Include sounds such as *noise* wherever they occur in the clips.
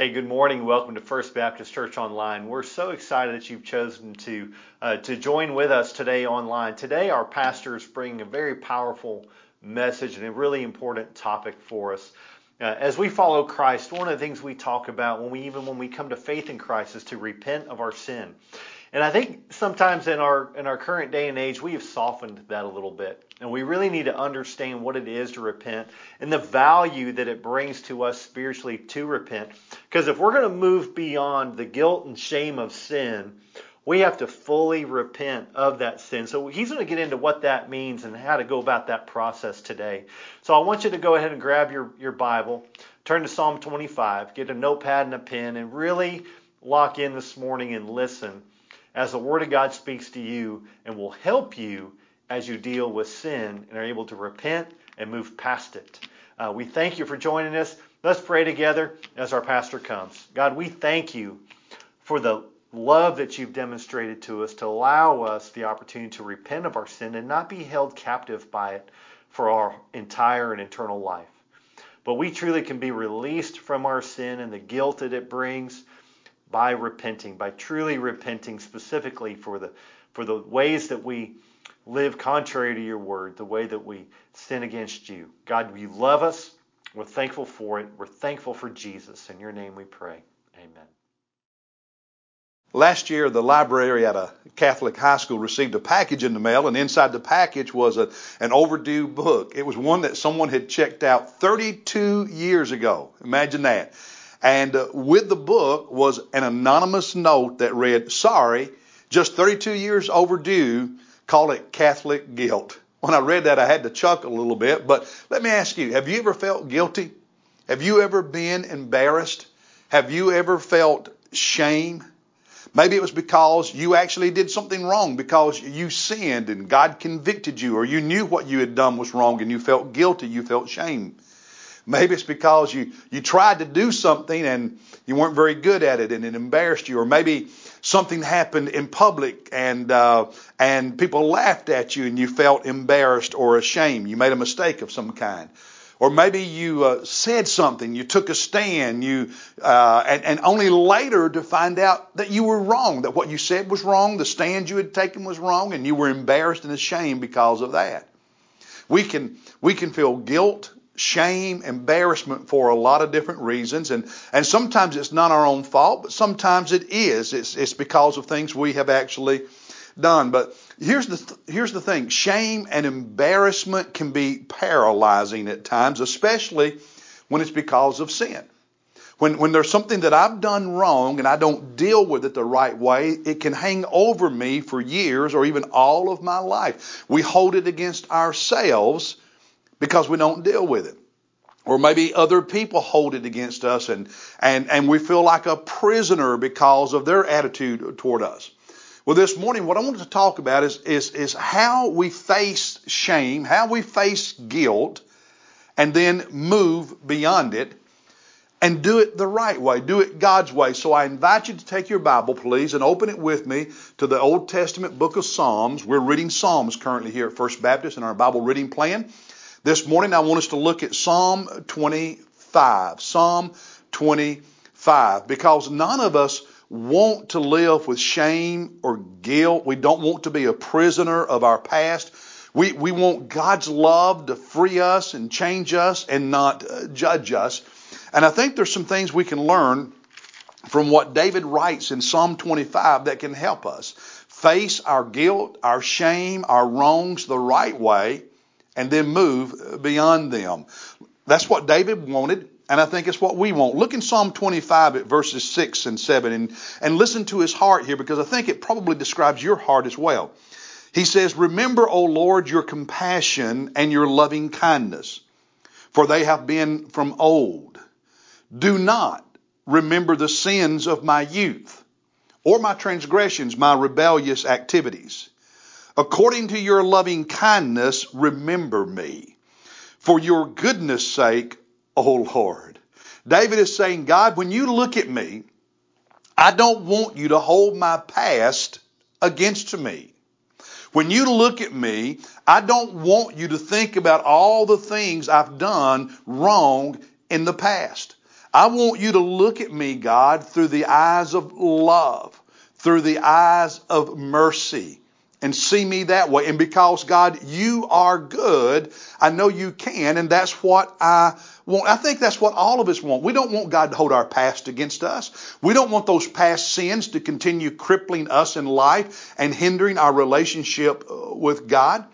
Hey, good morning. Welcome to First Baptist Church Online. We're so excited that you've chosen to uh, to join with us today online. Today, our pastor is bringing a very powerful message and a really important topic for us. Uh, as we follow Christ, one of the things we talk about when we even when we come to faith in Christ is to repent of our sin. And I think sometimes in our in our current day and age, we have softened that a little bit. And we really need to understand what it is to repent and the value that it brings to us spiritually to repent. Because if we're going to move beyond the guilt and shame of sin, we have to fully repent of that sin. So he's going to get into what that means and how to go about that process today. So I want you to go ahead and grab your, your Bible, turn to Psalm 25, get a notepad and a pen, and really lock in this morning and listen as the Word of God speaks to you and will help you as you deal with sin and are able to repent and move past it. Uh, we thank you for joining us. Let's pray together as our pastor comes. God, we thank you for the love that you've demonstrated to us to allow us the opportunity to repent of our sin and not be held captive by it for our entire and eternal life. But we truly can be released from our sin and the guilt that it brings by repenting, by truly repenting specifically for the for the ways that we live contrary to your word, the way that we sin against you. God, you love us. We're thankful for it. We're thankful for Jesus. In your name we pray. Amen. Last year, the library at a Catholic high school received a package in the mail, and inside the package was a, an overdue book. It was one that someone had checked out 32 years ago. Imagine that. And uh, with the book was an anonymous note that read, Sorry, just 32 years overdue call it Catholic guilt. When I read that, I had to chuckle a little bit. But let me ask you, have you ever felt guilty? Have you ever been embarrassed? Have you ever felt shame? Maybe it was because you actually did something wrong, because you sinned and God convicted you, or you knew what you had done was wrong and you felt guilty, you felt shame. Maybe it's because you, you tried to do something and you weren't very good at it and it embarrassed you. Or maybe something happened in public and uh, and people laughed at you and you felt embarrassed or ashamed. You made a mistake of some kind. Or maybe you uh, said something, you took a stand, you uh, and, and only later to find out that you were wrong, that what you said was wrong, the stand you had taken was wrong, and you were embarrassed and ashamed because of that. We can we can feel guilt shame, embarrassment for a lot of different reasons. And, and sometimes it's not our own fault, but sometimes it is. It's, it's because of things we have actually done. But here's the, th- here's the thing shame and embarrassment can be paralyzing at times, especially when it's because of sin. When, when there's something that I've done wrong and I don't deal with it the right way, it can hang over me for years or even all of my life. We hold it against ourselves because we don't deal with it. Or maybe other people hold it against us and, and, and we feel like a prisoner because of their attitude toward us. Well, this morning, what I wanted to talk about is, is, is how we face shame, how we face guilt, and then move beyond it and do it the right way, do it God's way. So I invite you to take your Bible, please, and open it with me to the Old Testament book of Psalms. We're reading Psalms currently here at First Baptist in our Bible reading plan. This morning, I want us to look at Psalm 25. Psalm 25. Because none of us want to live with shame or guilt. We don't want to be a prisoner of our past. We, we want God's love to free us and change us and not uh, judge us. And I think there's some things we can learn from what David writes in Psalm 25 that can help us face our guilt, our shame, our wrongs the right way and then move beyond them. That's what David wanted, and I think it's what we want. Look in Psalm 25 at verses 6 and 7 and, and listen to his heart here because I think it probably describes your heart as well. He says, Remember, O Lord, your compassion and your loving kindness, for they have been from old. Do not remember the sins of my youth or my transgressions, my rebellious activities. According to your loving kindness, remember me. For your goodness sake, O Lord. David is saying, God, when you look at me, I don't want you to hold my past against me. When you look at me, I don't want you to think about all the things I've done wrong in the past. I want you to look at me, God, through the eyes of love, through the eyes of mercy, and see me that way. And because, God, you are good, I know you can, and that's what I want. I think that's what all of us want. We don't want God to hold our past against us. We don't want those past sins to continue crippling us in life and hindering our relationship uh, with God.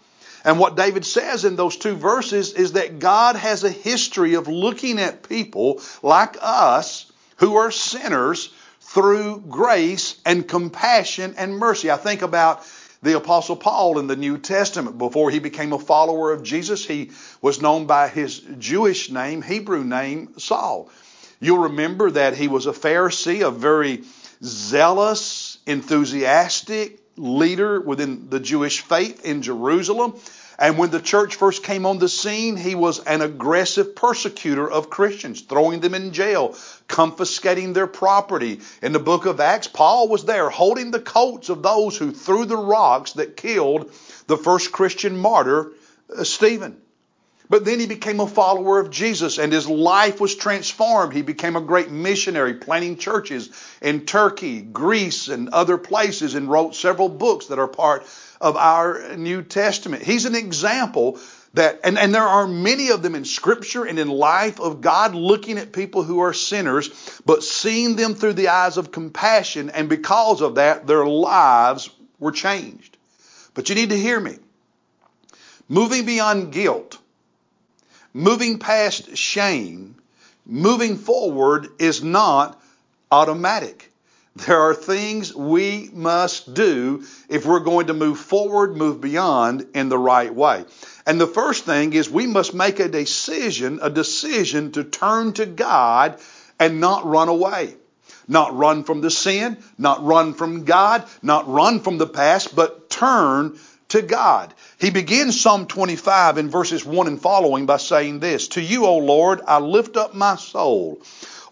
And what David says in those two verses is that God has a history of looking at people like us who are sinners through grace and compassion and mercy. I think about the Apostle Paul in the New Testament. Before he became a follower of Jesus, he was known by his Jewish name, Hebrew name, Saul. You'll remember that he was a Pharisee, a very zealous, enthusiastic leader within the Jewish faith in Jerusalem. And when the church first came on the scene, he was an aggressive persecutor of Christians, throwing them in jail, confiscating their property. In the book of Acts, Paul was there holding the coats of those who threw the rocks that killed the first Christian martyr, uh, Stephen. But then he became a follower of Jesus and his life was transformed. He became a great missionary, planting churches in Turkey, Greece, and other places, and wrote several books that are part of our New Testament. He's an example that, and, and there are many of them in Scripture and in life of God looking at people who are sinners, but seeing them through the eyes of compassion, and because of that, their lives were changed. But you need to hear me. Moving beyond guilt, moving past shame, moving forward is not automatic. There are things we must do if we're going to move forward, move beyond in the right way. And the first thing is we must make a decision, a decision to turn to God and not run away. Not run from the sin, not run from God, not run from the past, but turn to God. He begins Psalm 25 in verses 1 and following by saying this To you, O Lord, I lift up my soul.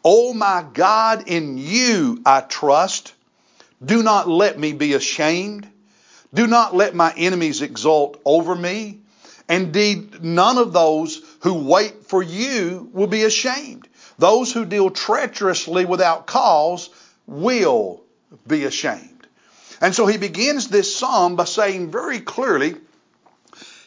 O my God, in you I trust. Do not let me be ashamed. Do not let my enemies exult over me. Indeed, none of those who wait for you will be ashamed. Those who deal treacherously without cause will be ashamed. And so he begins this psalm by saying very clearly,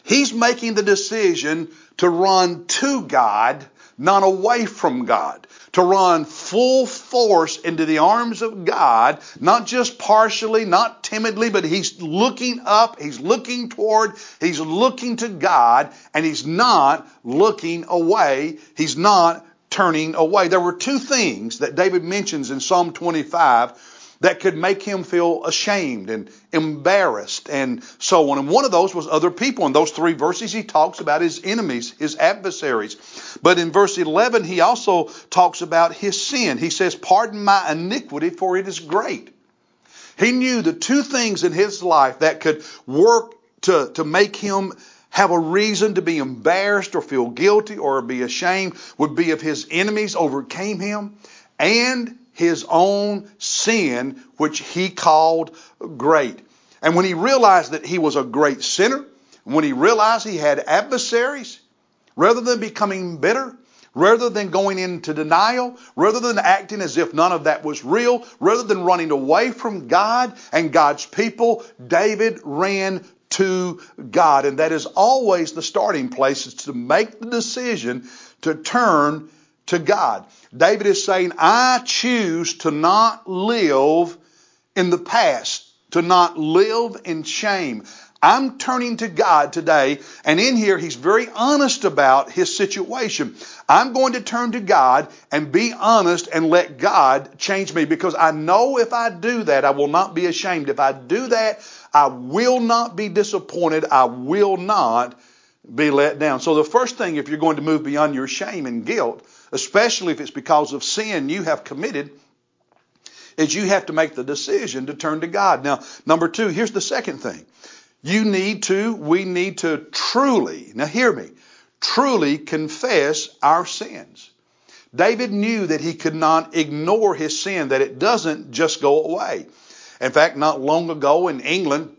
he's making the decision to run to God, not away from God to run full force into the arms of God, not just partially, not timidly, but he's looking up, he's looking toward, he's looking to God, and he's not looking away, he's not turning away. There were two things that David mentions in Psalm 25 that could make him feel ashamed and embarrassed and so on. And one of those was other people. In those three verses, he talks about his enemies, his adversaries. But in verse 11, he also talks about his sin. He says, Pardon my iniquity, for it is great. He knew the two things in his life that could work to, to make him have a reason to be embarrassed or feel guilty or be ashamed would be if his enemies overcame him and his own sin, which he called great. And when he realized that he was a great sinner, when he realized he had adversaries, rather than becoming bitter, rather than going into denial, rather than acting as if none of that was real, rather than running away from God and God's people, David ran to God. And that is always the starting place is to make the decision to turn to God. David is saying, I choose to not live in the past, to not live in shame. I'm turning to God today, and in here, he's very honest about his situation. I'm going to turn to God and be honest and let God change me because I know if I do that, I will not be ashamed. If I do that, I will not be disappointed. I will not be let down. So, the first thing, if you're going to move beyond your shame and guilt, especially if it's because of sin you have committed, is you have to make the decision to turn to God. Now, number two, here's the second thing. You need to, we need to truly, now hear me, truly confess our sins. David knew that he could not ignore his sin, that it doesn't just go away. In fact, not long ago in England,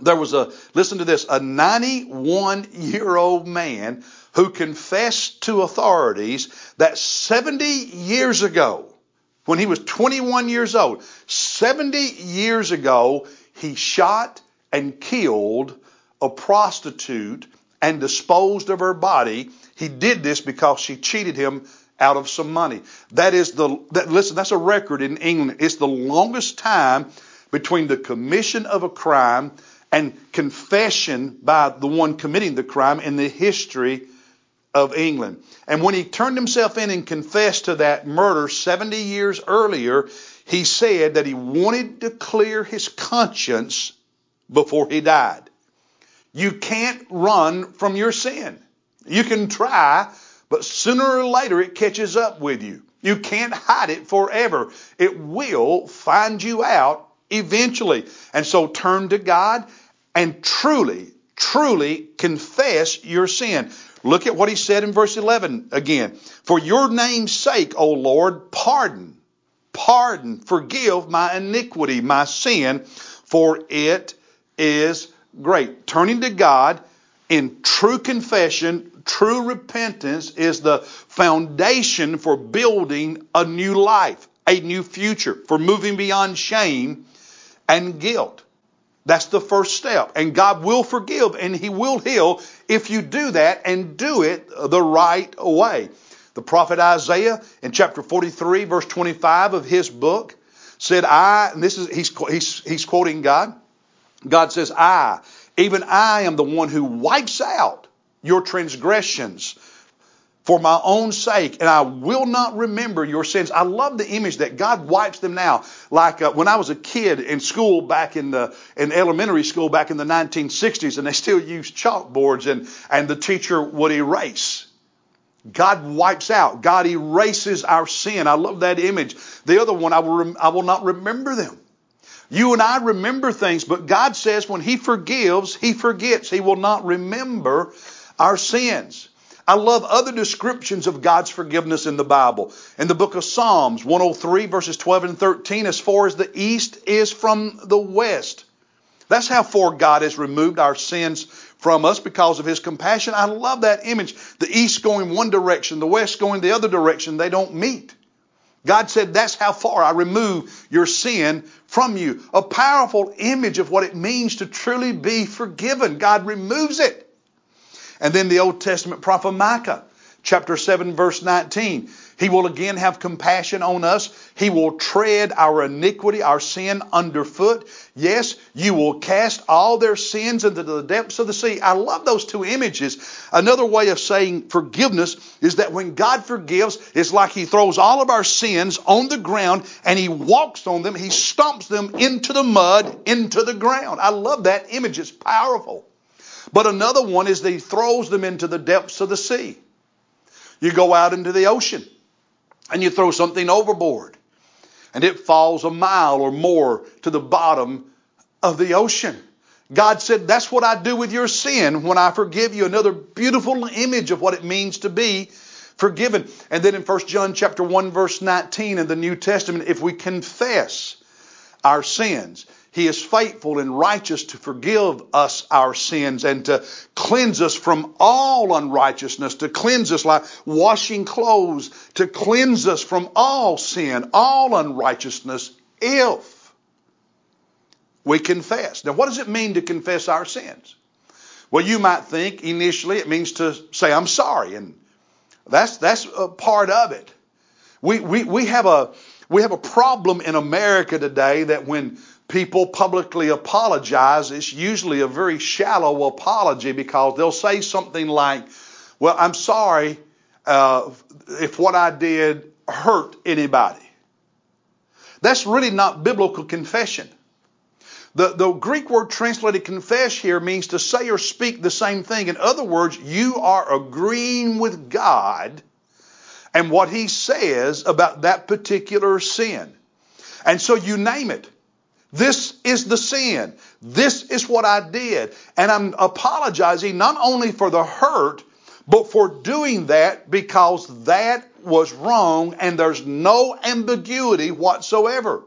there was a, listen to this, a 91 year old man who confessed to authorities that 70 years ago, when he was 21 years old, 70 years ago, he shot and killed a prostitute and disposed of her body. He did this because she cheated him out of some money. That is the that, listen. That's a record in England. It's the longest time between the commission of a crime and confession by the one committing the crime in the history of England. And when he turned himself in and confessed to that murder 70 years earlier, he said that he wanted to clear his conscience before he died. You can't run from your sin. You can try, but sooner or later it catches up with you. You can't hide it forever. It will find you out eventually. And so turn to God and truly, truly confess your sin. Look at what he said in verse 11 again. For your name's sake, O Lord, pardon, pardon, forgive my iniquity, my sin, for it is great. Turning to God in true confession, true repentance is the foundation for building a new life, a new future, for moving beyond shame and guilt. That's the first step. And God will forgive and He will heal if you do that and do it the right way. The prophet Isaiah in chapter 43, verse 25 of his book said, I, and this is, he's, he's, he's quoting God. God says, I, even I am the one who wipes out your transgressions for my own sake, and I will not remember your sins. I love the image that God wipes them now. Like uh, when I was a kid in school back in the in elementary school back in the 1960s, and they still used chalkboards, and and the teacher would erase. God wipes out. God erases our sin. I love that image. The other one, I will, rem- I will not remember them. You and I remember things, but God says when He forgives, He forgets. He will not remember our sins. I love other descriptions of God's forgiveness in the Bible. In the book of Psalms 103, verses 12 and 13, as far as the east is from the west. That's how far God has removed our sins from us because of His compassion. I love that image. The east going one direction, the west going the other direction. They don't meet. God said, That's how far I remove your sin from you. A powerful image of what it means to truly be forgiven. God removes it. And then the Old Testament prophet Micah, chapter 7, verse 19. He will again have compassion on us. He will tread our iniquity, our sin underfoot. Yes, you will cast all their sins into the depths of the sea. I love those two images. Another way of saying forgiveness is that when God forgives, it's like He throws all of our sins on the ground and He walks on them. He stomps them into the mud, into the ground. I love that image. It's powerful. But another one is that He throws them into the depths of the sea. You go out into the ocean and you throw something overboard and it falls a mile or more to the bottom of the ocean. God said, That's what I do with your sin when I forgive you. Another beautiful image of what it means to be forgiven. And then in 1 John chapter 1, verse 19 in the New Testament, if we confess our sins, he is faithful and righteous to forgive us our sins and to cleanse us from all unrighteousness, to cleanse us like washing clothes, to cleanse us from all sin, all unrighteousness, if we confess. Now, what does it mean to confess our sins? Well, you might think initially it means to say, I'm sorry, and that's, that's a part of it. We, we, we, have a, we have a problem in America today that when people publicly apologize, it's usually a very shallow apology because they'll say something like, Well, I'm sorry uh, if what I did hurt anybody. That's really not biblical confession. The, the Greek word translated confess here means to say or speak the same thing. In other words, you are agreeing with God and what He says about that particular sin. And so you name it. This is the sin. This is what I did. And I'm apologizing not only for the hurt, but for doing that because that was wrong and there's no ambiguity whatsoever.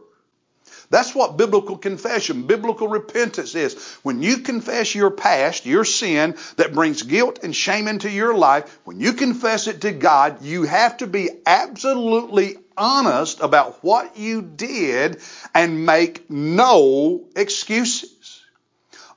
That's what biblical confession, biblical repentance is. When you confess your past, your sin that brings guilt and shame into your life, when you confess it to God, you have to be absolutely honest about what you did and make no excuses.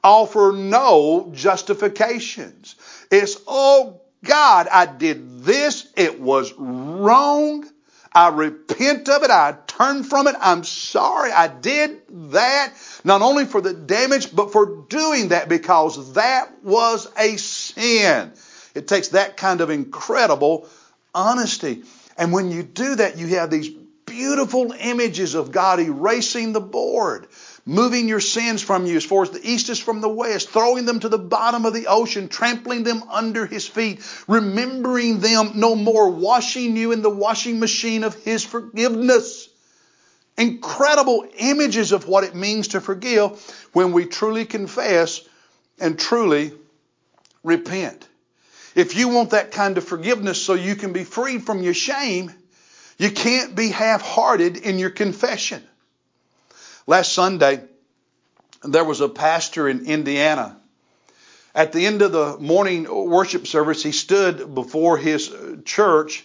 Offer no justifications. It's, oh God, I did this. It was wrong. I repent of it. I turn from it. I'm sorry I did that. Not only for the damage, but for doing that because that was a sin. It takes that kind of incredible honesty. And when you do that, you have these beautiful images of God erasing the board moving your sins from you as far as the east is from the west, throwing them to the bottom of the ocean, trampling them under his feet, remembering them no more, washing you in the washing machine of his forgiveness. Incredible images of what it means to forgive when we truly confess and truly repent. If you want that kind of forgiveness so you can be freed from your shame, you can't be half hearted in your confession. Last Sunday, there was a pastor in Indiana. At the end of the morning worship service, he stood before his church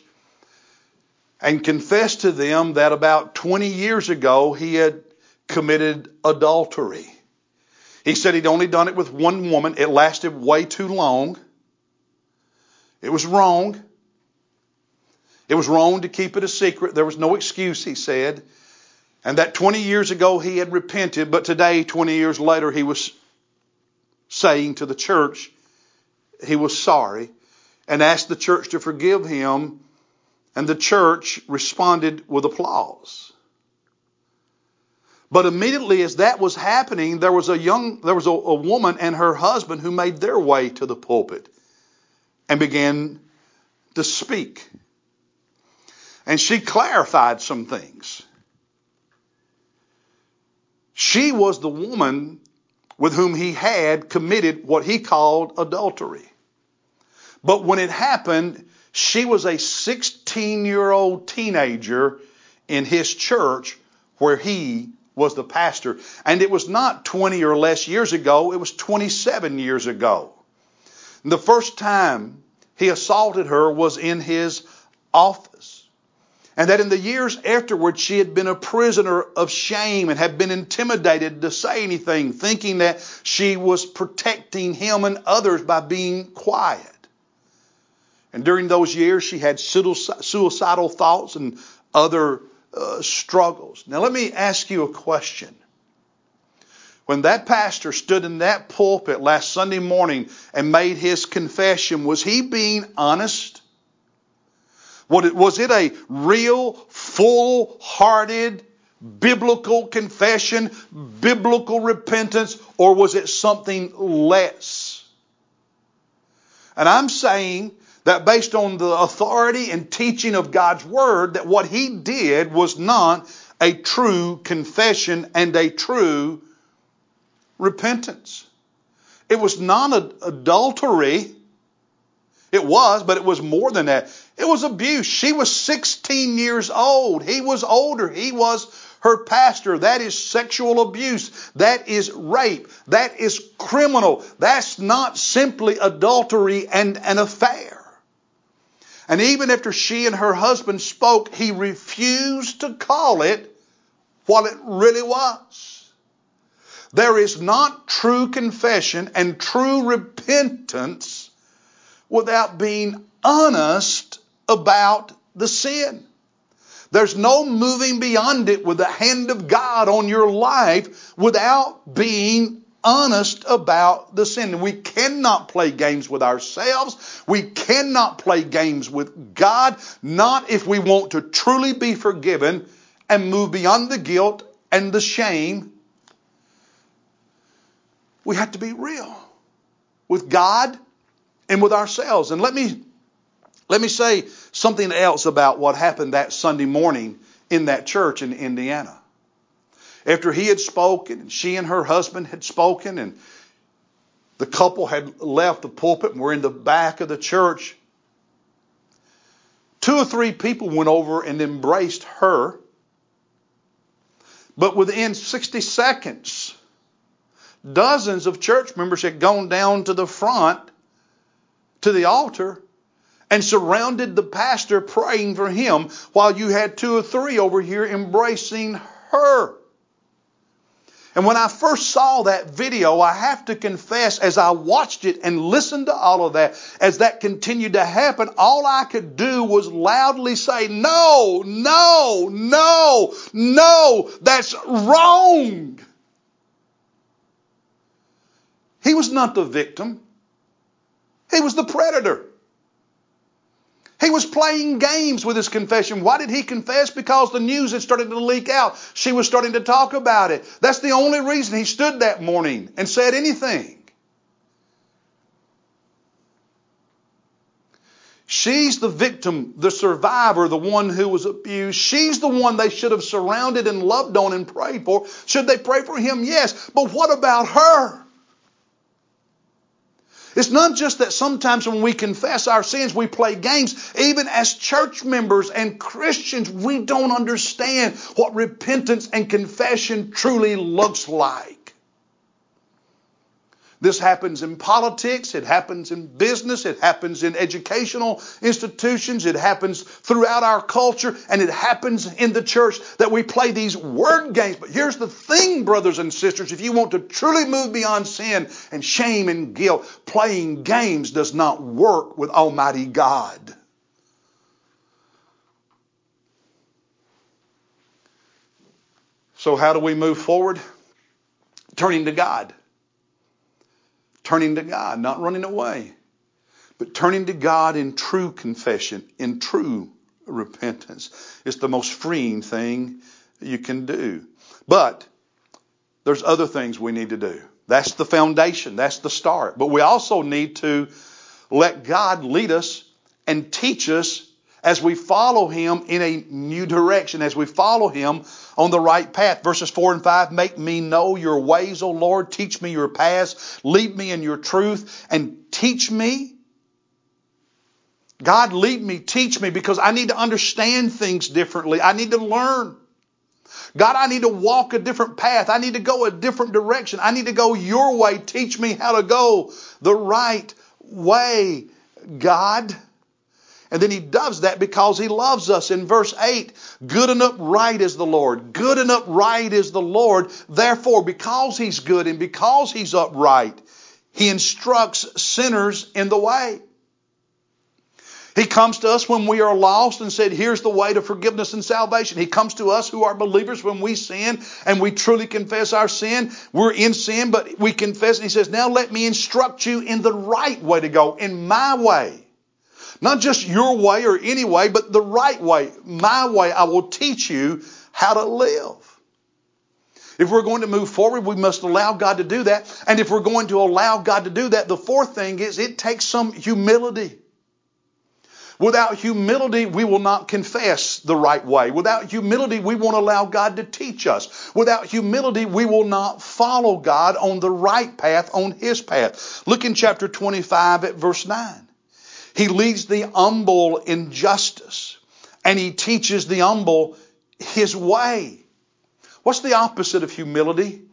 and confessed to them that about 20 years ago he had committed adultery. He said he'd only done it with one woman. It lasted way too long. It was wrong. It was wrong to keep it a secret. There was no excuse, he said. And that 20 years ago he had repented, but today, 20 years later, he was saying to the church he was sorry and asked the church to forgive him, and the church responded with applause. But immediately as that was happening, there was a young, there was a, a woman and her husband who made their way to the pulpit and began to speak. And she clarified some things. She was the woman with whom he had committed what he called adultery. But when it happened, she was a 16 year old teenager in his church where he was the pastor. And it was not 20 or less years ago, it was 27 years ago. The first time he assaulted her was in his office and that in the years afterward she had been a prisoner of shame and had been intimidated to say anything, thinking that she was protecting him and others by being quiet. And during those years she had suicidal thoughts and other uh, struggles. Now let me ask you a question. When that pastor stood in that pulpit last Sunday morning and made his confession, was he being honest? Was it a real, full hearted, biblical confession, biblical repentance, or was it something less? And I'm saying that based on the authority and teaching of God's Word, that what he did was not a true confession and a true repentance. It was not adultery. It was, but it was more than that. It was abuse. She was 16 years old. He was older. He was her pastor. That is sexual abuse. That is rape. That is criminal. That's not simply adultery and an affair. And even after she and her husband spoke, he refused to call it what it really was. There is not true confession and true repentance without being honest about the sin. There's no moving beyond it with the hand of God on your life without being honest about the sin. We cannot play games with ourselves. We cannot play games with God, not if we want to truly be forgiven and move beyond the guilt and the shame. We have to be real with God and with ourselves. And let me let me say something else about what happened that Sunday morning in that church in Indiana. After he had spoken, and she and her husband had spoken, and the couple had left the pulpit and were in the back of the church, two or three people went over and embraced her. But within 60 seconds, dozens of church members had gone down to the front to the altar and surrounded the pastor praying for him while you had two or three over here embracing her. And when I first saw that video, I have to confess, as I watched it and listened to all of that, as that continued to happen, all I could do was loudly say, no, no, no, no, that's wrong. He was not the victim. He was the predator. He was playing games with his confession. Why did he confess? Because the news had started to leak out. She was starting to talk about it. That's the only reason he stood that morning and said anything. She's the victim, the survivor, the one who was abused. She's the one they should have surrounded and loved on and prayed for. Should they pray for him? Yes. But what about her? It's not just that sometimes when we confess our sins, we play games. Even as church members and Christians, we don't understand what repentance and confession truly looks like. This happens in politics, it happens in business, it happens in educational institutions, it happens throughout our culture, and it happens in the church that we play these word games. But here's the thing, brothers and sisters, if you want to truly move beyond sin and shame and guilt, playing games does not work with Almighty God. So, how do we move forward? Turning to God turning to God, not running away, but turning to God in true confession, in true repentance. It's the most freeing thing you can do. But there's other things we need to do. That's the foundation, that's the start. But we also need to let God lead us and teach us as we follow Him in a new direction, as we follow Him on the right path. Verses 4 and 5 Make me know your ways, O Lord. Teach me your paths. Lead me in your truth and teach me. God, lead me, teach me, because I need to understand things differently. I need to learn. God, I need to walk a different path. I need to go a different direction. I need to go your way. Teach me how to go the right way, God. And then he does that because he loves us. In verse 8, good and upright is the Lord. Good and upright is the Lord. Therefore, because he's good and because he's upright, he instructs sinners in the way. He comes to us when we are lost and said, here's the way to forgiveness and salvation. He comes to us who are believers when we sin and we truly confess our sin. We're in sin, but we confess. And he says, now let me instruct you in the right way to go, in my way. Not just your way or any way, but the right way. My way. I will teach you how to live. If we're going to move forward, we must allow God to do that. And if we're going to allow God to do that, the fourth thing is it takes some humility. Without humility, we will not confess the right way. Without humility, we won't allow God to teach us. Without humility, we will not follow God on the right path, on His path. Look in chapter 25 at verse 9. He leads the humble in justice and he teaches the humble his way. What's the opposite of humility?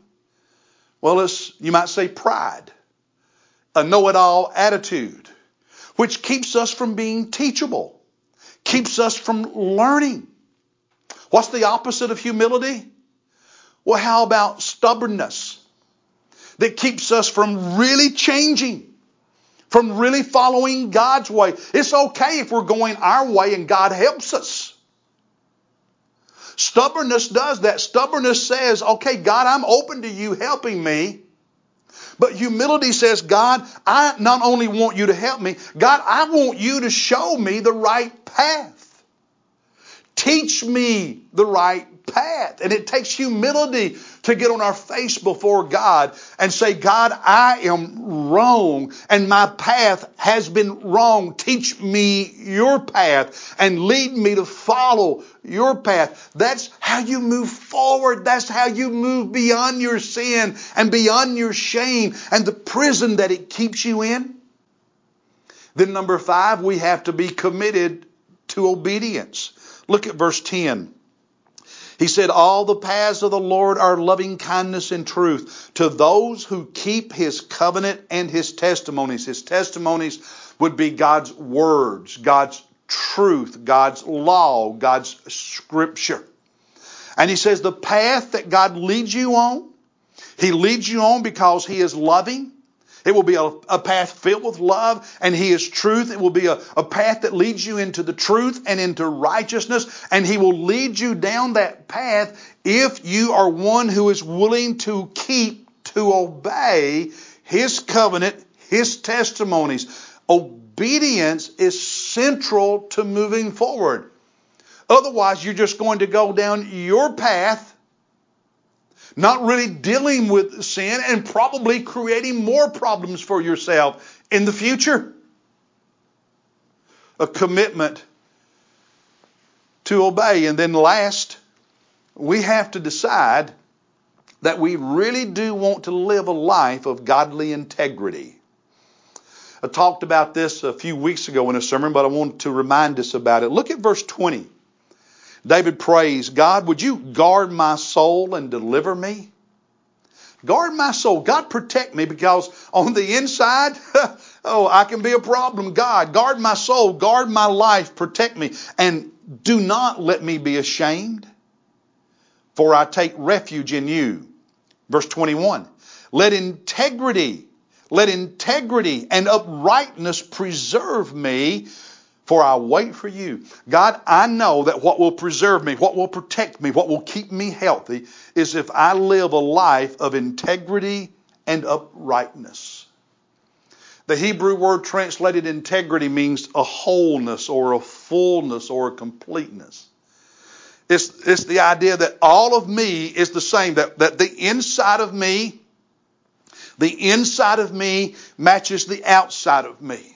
Well, it's, you might say pride, a know it all attitude, which keeps us from being teachable, keeps us from learning. What's the opposite of humility? Well, how about stubbornness that keeps us from really changing? From really following God's way. It's okay if we're going our way and God helps us. Stubbornness does that. Stubbornness says, okay, God, I'm open to you helping me. But humility says, God, I not only want you to help me, God, I want you to show me the right path. Teach me the right path. And it takes humility to get on our face before God and say, God, I am wrong and my path has been wrong. Teach me your path and lead me to follow your path. That's how you move forward. That's how you move beyond your sin and beyond your shame and the prison that it keeps you in. Then number five, we have to be committed to obedience. Look at verse 10. He said, All the paths of the Lord are loving kindness and truth to those who keep his covenant and his testimonies. His testimonies would be God's words, God's truth, God's law, God's scripture. And he says, The path that God leads you on, he leads you on because he is loving. It will be a, a, path filled with love, and He is truth. It will be a, a path that leads you into the truth and into righteousness, and He will lead you down that path if you are one who is willing to keep, to obey His covenant, His testimonies. Obedience is central to moving forward. Otherwise, you're just going to go down your path not really dealing with sin and probably creating more problems for yourself in the future. A commitment to obey. And then last, we have to decide that we really do want to live a life of godly integrity. I talked about this a few weeks ago in a sermon, but I want to remind us about it. Look at verse 20. David prays, God, would you guard my soul and deliver me? Guard my soul. God, protect me because on the inside, *laughs* oh, I can be a problem. God, guard my soul, guard my life, protect me, and do not let me be ashamed, for I take refuge in you. Verse 21. Let integrity, let integrity and uprightness preserve me for I wait for you. God, I know that what will preserve me, what will protect me, what will keep me healthy is if I live a life of integrity and uprightness. The Hebrew word translated integrity means a wholeness or a fullness or a completeness. It's, it's the idea that all of me is the same, that, that the inside of me, the inside of me matches the outside of me.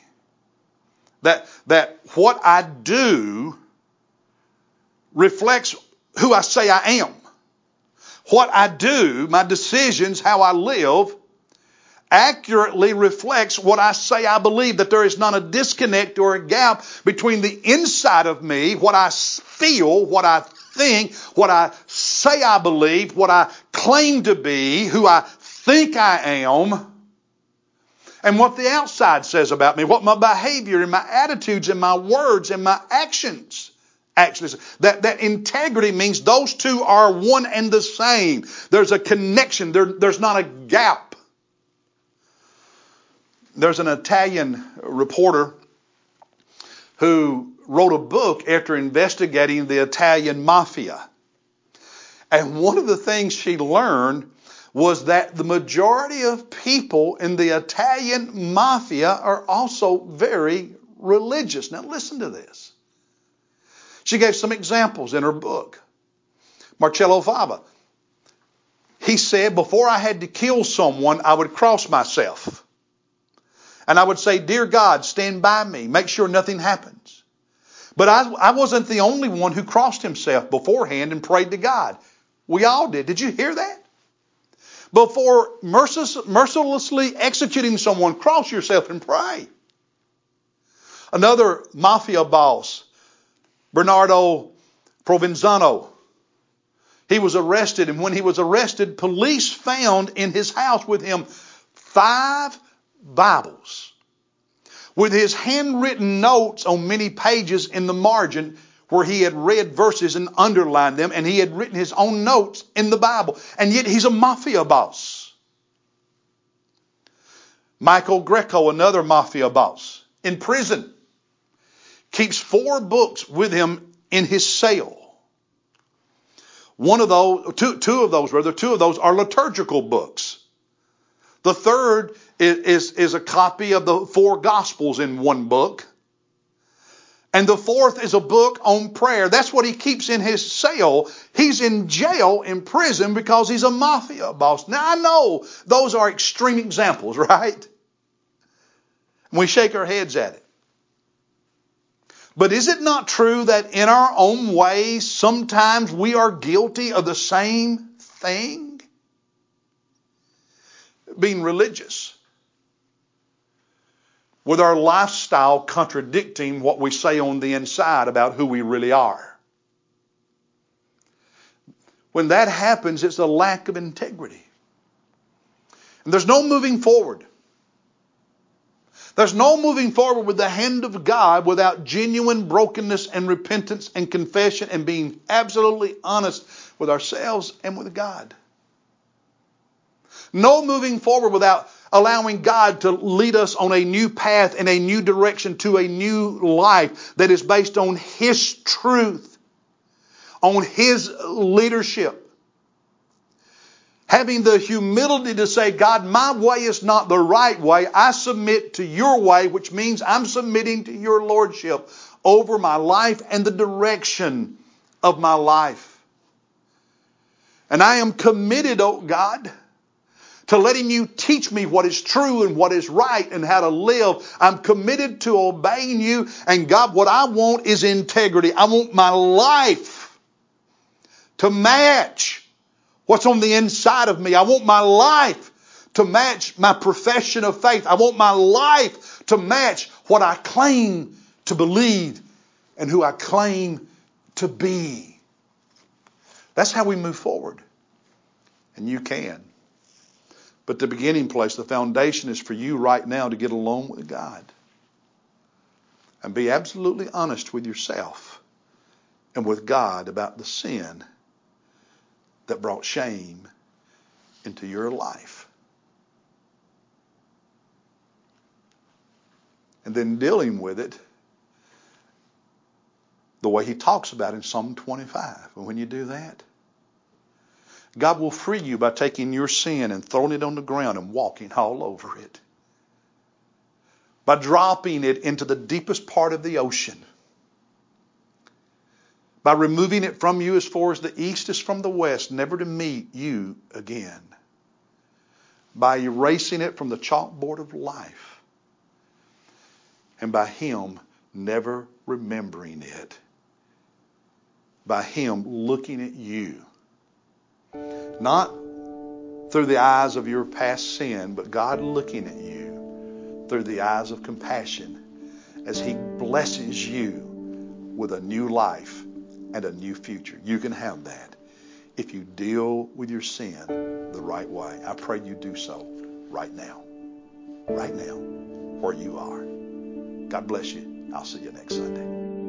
That, that what I do reflects who I say I am. What I do, my decisions, how I live, accurately reflects what I say I believe, that there is not a disconnect or a gap between the inside of me, what I feel, what I think, what I say I believe, what I claim to be, who I think I am, and what the outside says about me, what my behavior and my attitudes and my words and my actions actually that that integrity means those two are one and the same. There's a connection. There, there's not a gap. There's an Italian reporter who wrote a book after investigating the Italian mafia. And one of the things she learned was that the majority of people in the Italian mafia are also very religious. Now, listen to this. She gave some examples in her book. Marcello Fava. He said, Before I had to kill someone, I would cross myself. And I would say, Dear God, stand by me. Make sure nothing happens. But I, I wasn't the only one who crossed himself beforehand and prayed to God. We all did. Did you hear that? Before mercilessly executing someone, cross yourself and pray. Another mafia boss, Bernardo Provenzano, he was arrested, and when he was arrested, police found in his house with him five Bibles with his handwritten notes on many pages in the margin where he had read verses and underlined them, and he had written his own notes in the Bible. And yet he's a mafia boss. Michael Greco, another mafia boss, in prison, keeps four books with him in his cell. One of those, two, two of those, rather, two of those are liturgical books. The third is, is, is a copy of the four Gospels in one book. And the fourth is a book on prayer. That's what he keeps in his cell. He's in jail, in prison, because he's a mafia boss. Now I know those are extreme examples, *laughs* right? We shake our heads at it. But is it not true that in our own ways, sometimes we are guilty of the same thing? Being religious with our lifestyle contradicting what we say on the inside about who we really are. When that happens, it's a lack of integrity. And there's no moving forward. There's no moving forward with the hand of God without genuine brokenness and repentance and confession and being absolutely honest with ourselves and with God. No moving forward without allowing God to lead us on a new path and a new direction to a new life that is based on His truth, on His leadership. Having the humility to say, God, my way is not the right way. I submit to your way, which means I'm submitting to your lordship over my life and the direction of my life. And I am committed, oh God, to letting you teach me what is true and what is right and how to live. I'm committed to obeying you. And God, what I want is integrity. I want my life to match what's on the inside of me. I want my life to match my profession of faith. I want my life to match what I claim to believe and who I claim to be. That's how we move forward. And you can. But the beginning place, the foundation is for you right now to get alone with God and be absolutely honest with yourself and with God about the sin that brought shame into your life. And then dealing with it the way he talks about in Psalm 25. And when you do that, God will free you by taking your sin and throwing it on the ground and walking all over it. By dropping it into the deepest part of the ocean. By removing it from you as far as the east is from the west, never to meet you again. By erasing it from the chalkboard of life. And by Him never remembering it. By Him looking at you not through the eyes of your past sin, but God looking at you through the eyes of compassion as He blesses you with a new life and a new future. You can have that if you deal with your sin the right way. I pray you do so right now. Right now, where you are. God bless you. I'll see you next Sunday.